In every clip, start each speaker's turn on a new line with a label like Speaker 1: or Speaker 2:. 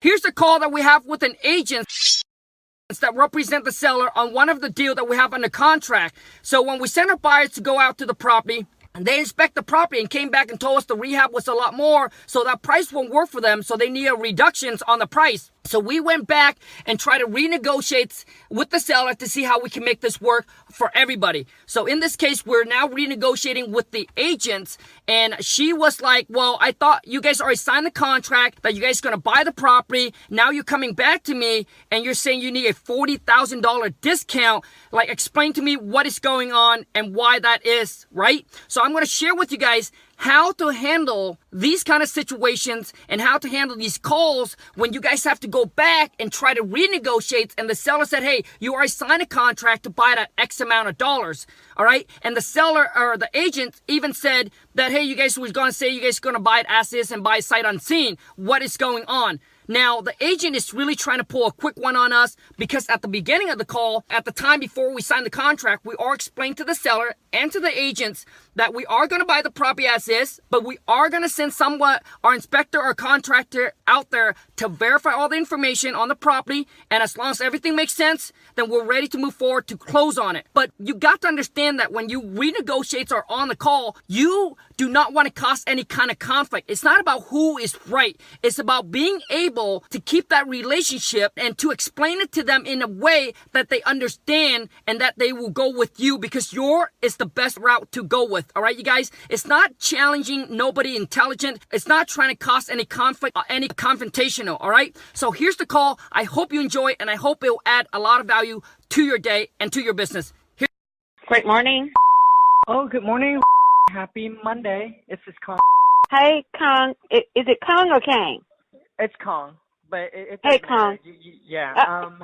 Speaker 1: Here's the call that we have with an agent that represent the seller on one of the deal that we have under contract. So when we sent our buyers to go out to the property, they inspect the property and came back and told us the rehab was a lot more, so that price won't work for them, so they need a reductions on the price. So we went back and tried to renegotiate with the seller to see how we can make this work for everybody. So in this case, we're now renegotiating with the agents and she was like, well, I thought you guys already signed the contract that you guys going to buy the property. Now you're coming back to me and you're saying you need a $40,000 discount. Like explain to me what is going on and why that is, right? So I'm going to share with you guys how to handle these kind of situations and how to handle these calls when you guys have to go back and try to renegotiate and the seller said, hey, you already signed a contract to buy it at X amount of dollars. All right. And the seller or the agent even said that, hey, you guys was to say you guys to buy it as is and buy sight unseen. What is going on? Now, the agent is really trying to pull a quick one on us because at the beginning of the call, at the time before we signed the contract, we are explained to the seller and to the agents that we are going to buy the property as is, but we are going to send somewhat our inspector or contractor out there to verify all the information on the property. And as long as everything makes sense, then we're ready to move forward to close on it. But you got to understand that when you renegotiate or on the call, you do not want to cause any kind of conflict. It's not about who is right. It's about being able to keep that relationship and to explain it to them in a way that they understand and that they will go with you because your is the best route to go with. All right, you guys? It's not challenging nobody intelligent. It's not trying to cause any conflict or any confrontational. All right. So here's the call. I hope you enjoy and I hope it will add a lot of value to your day and to your business. Here-
Speaker 2: Great morning.
Speaker 3: Oh, good morning. Happy Monday. This is Kong.
Speaker 2: Hey, Kong. Is it Kong or Kang?
Speaker 3: It's Kong, but it, it
Speaker 2: Hey. Kong.
Speaker 3: You- you- yeah.
Speaker 2: Uh,
Speaker 3: Um,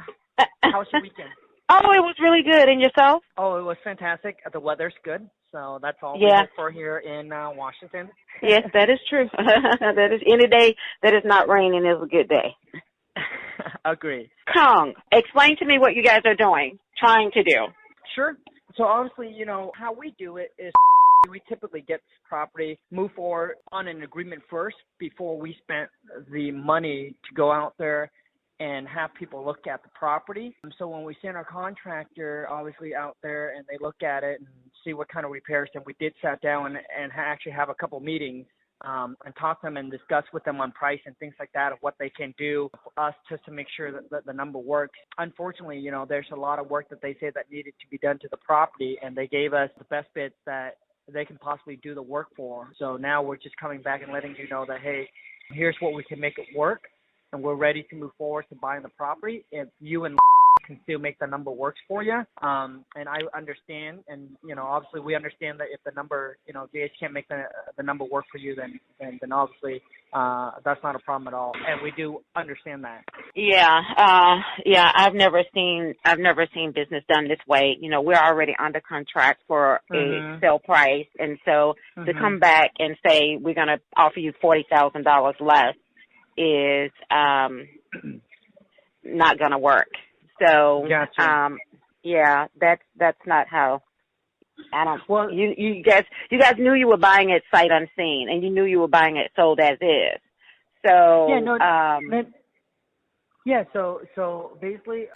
Speaker 3: how was your weekend?
Speaker 2: oh, it was really good. And yourself?
Speaker 3: Oh, it was fantastic. The weather's good, so that's all we look for here in uh, Washington.
Speaker 2: Yes, that is true. that is any day that is not raining is a good day.
Speaker 3: Agree.
Speaker 2: Kong, explain to me what you guys are doing, trying to do.
Speaker 3: Sure. So obviously, you know, how we do it is we typically get property, move forward on an agreement first before we spent the money to go out there and have people look at the property. Um, So when we send our contractor obviously out there and they look at it and see what kind of repairs, and we did sat down and, and actually have a couple meetings um, and talk to them and discuss with them on price and things like that of what they can do for us just to make sure that, that the number works. Unfortunately, you know, there's a lot of work that they say that needed to be done to the property, and they gave us the best bids that they can possibly do the work for. So now we're just coming back and letting you know that hey, here's what we can make it work, and we're ready to move forward to buying the property. If you and can still make the number works for you. Um, and I understand, and you know, obviously we understand that if the number, you know, guys can't make the the number work for you, then then, then obviously uh, that's not a problem at all. And we do understand that.
Speaker 2: Yeah, uh, yeah, I've never seen, I've never seen business done this way. You know, we're already under contract for a
Speaker 3: Mhm.
Speaker 2: sale price. And so to
Speaker 3: Mhm.
Speaker 2: come back and say, we're going to offer you $40,000 less is, um, not going to work. So,
Speaker 3: Gotcha.
Speaker 2: um, yeah, that's, that's not how, I don't,
Speaker 3: Well-
Speaker 2: you, you guys, you guys knew you were buying it sight unseen and you knew you were buying it sold as is. So,
Speaker 3: Yeah, no,
Speaker 2: um,
Speaker 3: That- yeah, so so basically,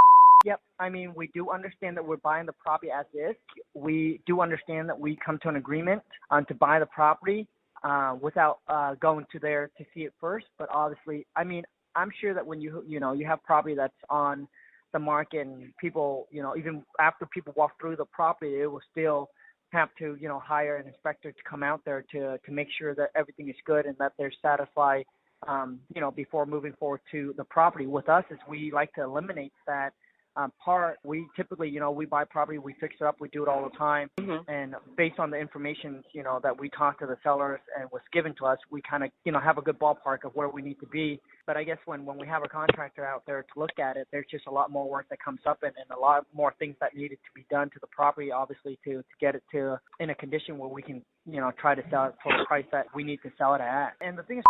Speaker 3: yep. I mean, we do understand that we're buying the property as is. We do understand that we come to an agreement um, to buy the property uh, without uh, going to there to see it first. But obviously, I mean, I'm sure that when you you know you have property that's on the market and people, you know, even after people walk through the property, it will still have to, you know, hire an inspector to come out there to to make sure that everything is good and that they're satisfied um, you know, before moving forward to the property. With us, is we like to eliminate that um, part. We typically, you know, we buy property, we fix it up, we do it all the time,
Speaker 2: mhm.
Speaker 3: and based on the information, you know, that we talk to the sellers and was given to us, we kind of, you know, have a good ballpark of where we need to be. But I guess when when we have a contractor out there to look at it, there's just a lot more work that comes up and, and a lot more things that needed to be done to the property, obviously, to to get it to in a condition where we can, you know, try to sell it for the price that we need to sell it at. And the thing is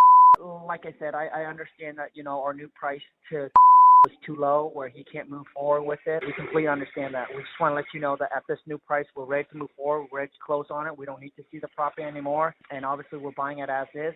Speaker 3: like I said, I, I understand that, you know, our new price to was too low where he can't move forward with it. We completely understand that. We just want to let you know that at this new price, we're ready to move forward. We're ready to close on it. We don't need to see the property anymore. And obviously, we're buying it as is.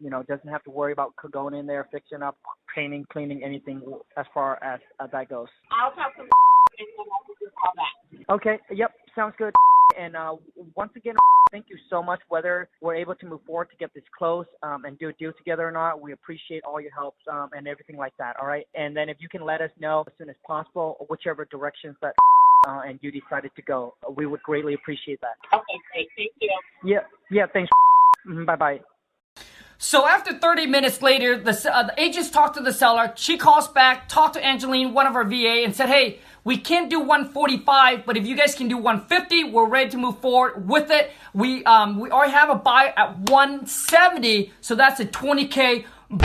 Speaker 3: You know, doesn't have to worry about going in there, fixing up, painting, cleaning, anything as far as uh, that goes.
Speaker 2: I'll talk to and then I'll give you a call back.
Speaker 3: Okay. Yep. Sounds good. And uh, once again, thank you so much. Whether we're able to move forward to get this close um, and do a deal together or not, we appreciate all your help um, and everything like that. All right. And then if you can let us know as soon as possible, whichever directions that uh, and you decided to go, we would greatly appreciate that.
Speaker 2: Okay, great. Thank you.
Speaker 3: Yeah. Yeah. Thanks. Bye bye.
Speaker 1: So after 30 minutes later, the, uh, the agents talk to the seller. She calls back, talked to Angeline, one of our VA, and said, hey, we can't do 145, but if you guys can do 150, we're ready to move forward with it. We um, we already have a buy at 170, so that's a 20k boom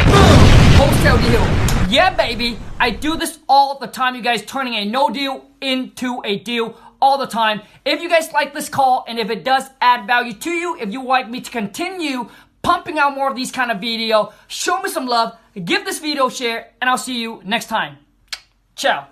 Speaker 1: wholesale deal. Yeah, baby, I do this all the time. You guys turning a no deal into a deal all the time. If you guys like this call and if it does add value to you, if you like me to continue pumping out more of these kind of video, show me some love, give this video a share, and I'll see you next time. Ciao.